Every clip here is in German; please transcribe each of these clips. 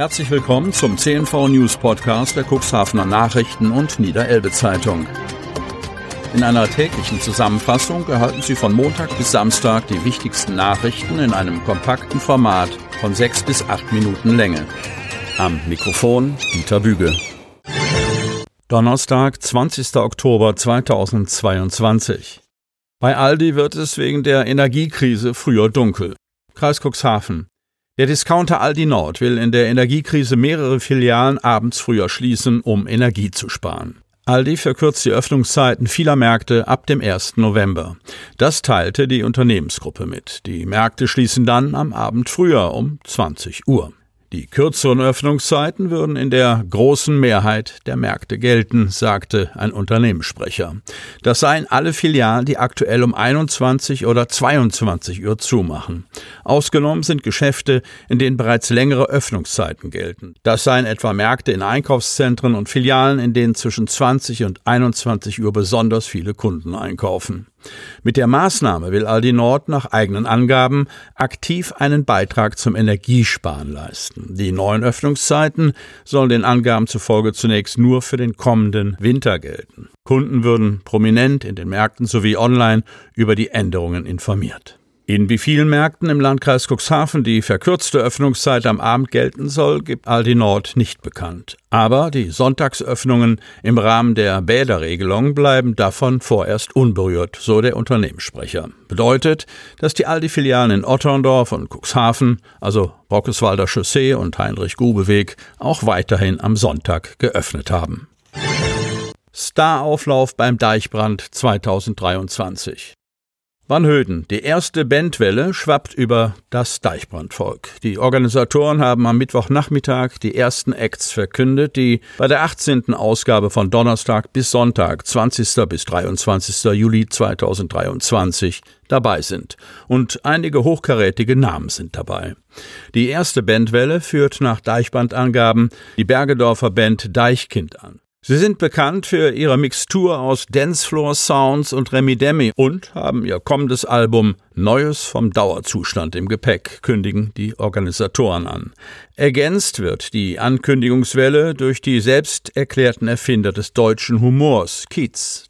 Herzlich willkommen zum CNV News Podcast der Cuxhavener Nachrichten und Niederelbe Zeitung. In einer täglichen Zusammenfassung erhalten Sie von Montag bis Samstag die wichtigsten Nachrichten in einem kompakten Format von sechs bis acht Minuten Länge. Am Mikrofon Dieter Büge. Donnerstag, 20. Oktober 2022. Bei Aldi wird es wegen der Energiekrise früher dunkel. Kreis Cuxhaven. Der Discounter Aldi Nord will in der Energiekrise mehrere Filialen abends früher schließen, um Energie zu sparen. Aldi verkürzt die Öffnungszeiten vieler Märkte ab dem 1. November. Das teilte die Unternehmensgruppe mit. Die Märkte schließen dann am Abend früher um 20 Uhr. Die kürzeren Öffnungszeiten würden in der großen Mehrheit der Märkte gelten, sagte ein Unternehmenssprecher. Das seien alle Filialen, die aktuell um 21 oder 22 Uhr zumachen. Ausgenommen sind Geschäfte, in denen bereits längere Öffnungszeiten gelten. Das seien etwa Märkte in Einkaufszentren und Filialen, in denen zwischen 20 und 21 Uhr besonders viele Kunden einkaufen. Mit der Maßnahme will Aldi Nord nach eigenen Angaben aktiv einen Beitrag zum Energiesparen leisten. Die neuen Öffnungszeiten sollen den Angaben zufolge zunächst nur für den kommenden Winter gelten. Kunden würden prominent in den Märkten sowie online über die Änderungen informiert. In wie vielen Märkten im Landkreis Cuxhaven die verkürzte Öffnungszeit am Abend gelten soll, gibt Aldi Nord nicht bekannt. Aber die Sonntagsöffnungen im Rahmen der Bäderregelung bleiben davon vorerst unberührt, so der Unternehmenssprecher. Bedeutet, dass die Aldi-Filialen in Otterndorf und Cuxhaven, also Brockeswalder Chaussee und Heinrich-Grube-Weg, auch weiterhin am Sonntag geöffnet haben. Starauflauf beim Deichbrand 2023. Wanhöden. Die erste Bandwelle schwappt über das Deichbrandvolk. Die Organisatoren haben am Mittwochnachmittag die ersten Acts verkündet, die bei der 18. Ausgabe von Donnerstag bis Sonntag, 20. bis 23. Juli 2023 dabei sind. Und einige hochkarätige Namen sind dabei. Die erste Bandwelle führt nach Deichbrandangaben die Bergedorfer Band Deichkind an. Sie sind bekannt für ihre Mixtur aus Dancefloor Sounds und Remi Demi und haben ihr kommendes Album Neues vom Dauerzustand im Gepäck, kündigen die Organisatoren an. Ergänzt wird die Ankündigungswelle durch die selbst erklärten Erfinder des deutschen Humors, Kiez.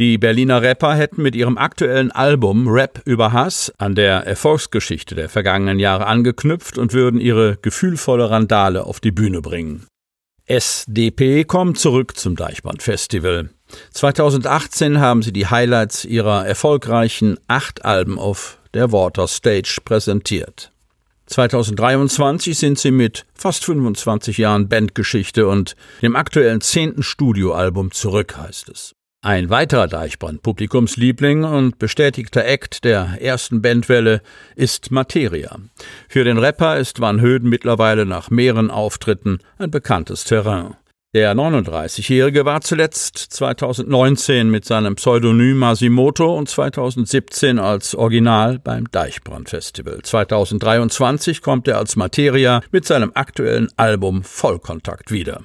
Die Berliner Rapper hätten mit ihrem aktuellen Album Rap über Hass an der Erfolgsgeschichte der vergangenen Jahre angeknüpft und würden ihre gefühlvolle Randale auf die Bühne bringen. SDP kommt zurück zum Deichbrand-Festival. 2018 haben sie die Highlights ihrer erfolgreichen acht Alben auf der Water Stage präsentiert. 2023 sind sie mit fast 25 Jahren Bandgeschichte und dem aktuellen zehnten Studioalbum zurück, heißt es. Ein weiterer Deichbrand-Publikumsliebling und bestätigter Act der ersten Bandwelle ist Materia. Für den Rapper ist Van Höden mittlerweile nach mehreren Auftritten ein bekanntes Terrain. Der 39-Jährige war zuletzt 2019 mit seinem Pseudonym Masimoto und 2017 als Original beim Deichbrand Festival. 2023 kommt er als Materia mit seinem aktuellen Album Vollkontakt wieder.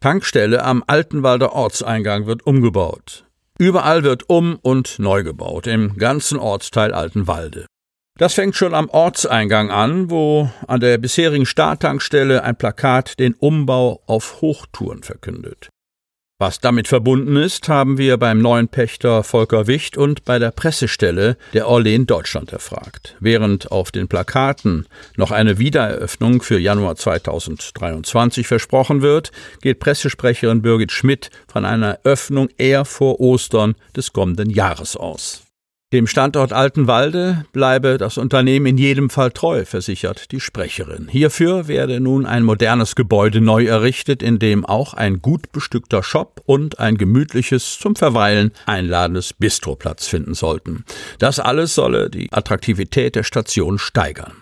Tankstelle am Altenwalder Ortseingang wird umgebaut. Überall wird um und neu gebaut, im ganzen Ortsteil Altenwalde. Das fängt schon am Ortseingang an, wo an der bisherigen Starttankstelle ein Plakat den Umbau auf Hochtouren verkündet. Was damit verbunden ist, haben wir beim neuen Pächter Volker Wicht und bei der Pressestelle der Orlen Deutschland erfragt. Während auf den Plakaten noch eine Wiedereröffnung für Januar 2023 versprochen wird, geht Pressesprecherin Birgit Schmidt von einer Öffnung eher vor Ostern des kommenden Jahres aus. Dem Standort Altenwalde bleibe das Unternehmen in jedem Fall treu, versichert die Sprecherin. Hierfür werde nun ein modernes Gebäude neu errichtet, in dem auch ein gut bestückter Shop und ein gemütliches, zum Verweilen einladendes Bistro Platz finden sollten. Das alles solle die Attraktivität der Station steigern.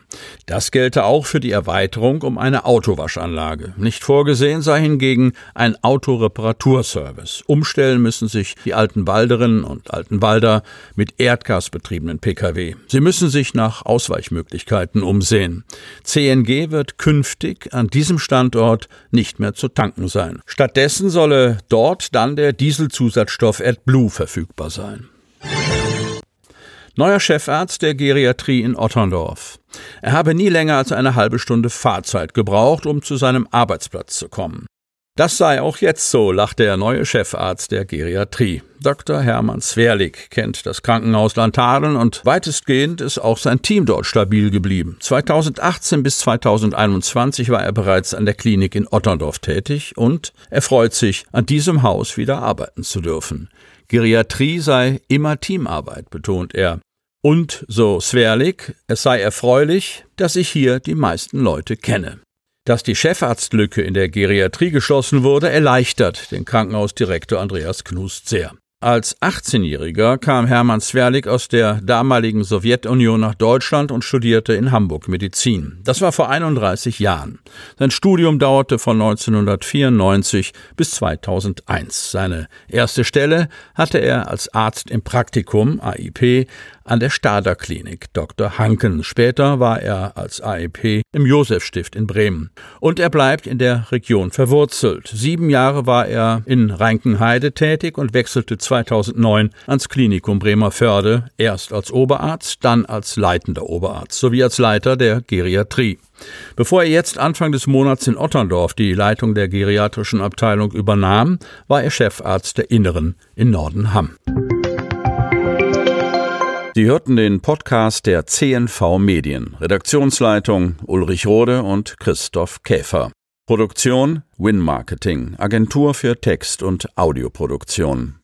Das gelte auch für die Erweiterung um eine Autowaschanlage. Nicht vorgesehen sei hingegen ein Autoreparaturservice. Umstellen müssen sich die alten Walderinnen und alten Walder mit erdgasbetriebenen Pkw. Sie müssen sich nach Ausweichmöglichkeiten umsehen. CNG wird künftig an diesem Standort nicht mehr zu tanken sein. Stattdessen solle dort dann der Dieselzusatzstoff AdBlue verfügbar sein. Neuer Chefarzt der Geriatrie in Otterndorf. Er habe nie länger als eine halbe Stunde Fahrzeit gebraucht, um zu seinem Arbeitsplatz zu kommen. Das sei auch jetzt so, lacht der neue Chefarzt der Geriatrie. Dr. Hermann Swerlig kennt das Krankenhaus Lantaren und weitestgehend ist auch sein Team dort stabil geblieben. 2018 bis 2021 war er bereits an der Klinik in Otterndorf tätig und er freut sich, an diesem Haus wieder arbeiten zu dürfen. Geriatrie sei immer Teamarbeit, betont er. Und, so Swerlig, es sei erfreulich, dass ich hier die meisten Leute kenne. Dass die Chefarztlücke in der Geriatrie geschlossen wurde, erleichtert den Krankenhausdirektor Andreas Knust sehr. Als 18-Jähriger kam Hermann Swerlik aus der damaligen Sowjetunion nach Deutschland und studierte in Hamburg Medizin. Das war vor 31 Jahren. Sein Studium dauerte von 1994 bis 2001. Seine erste Stelle hatte er als Arzt im Praktikum AIP an der Stader Klinik Dr. Hanken. Später war er als AEP im Josefstift in Bremen. Und er bleibt in der Region verwurzelt. Sieben Jahre war er in Reinkenheide tätig und wechselte 2009 ans Klinikum Bremerförde, erst als Oberarzt, dann als leitender Oberarzt sowie als Leiter der Geriatrie. Bevor er jetzt Anfang des Monats in Otterndorf die Leitung der geriatrischen Abteilung übernahm, war er Chefarzt der Inneren in Nordenham. Sie hörten den Podcast der CNV Medien. Redaktionsleitung Ulrich Rode und Christoph Käfer. Produktion Win Marketing, Agentur für Text- und Audioproduktion.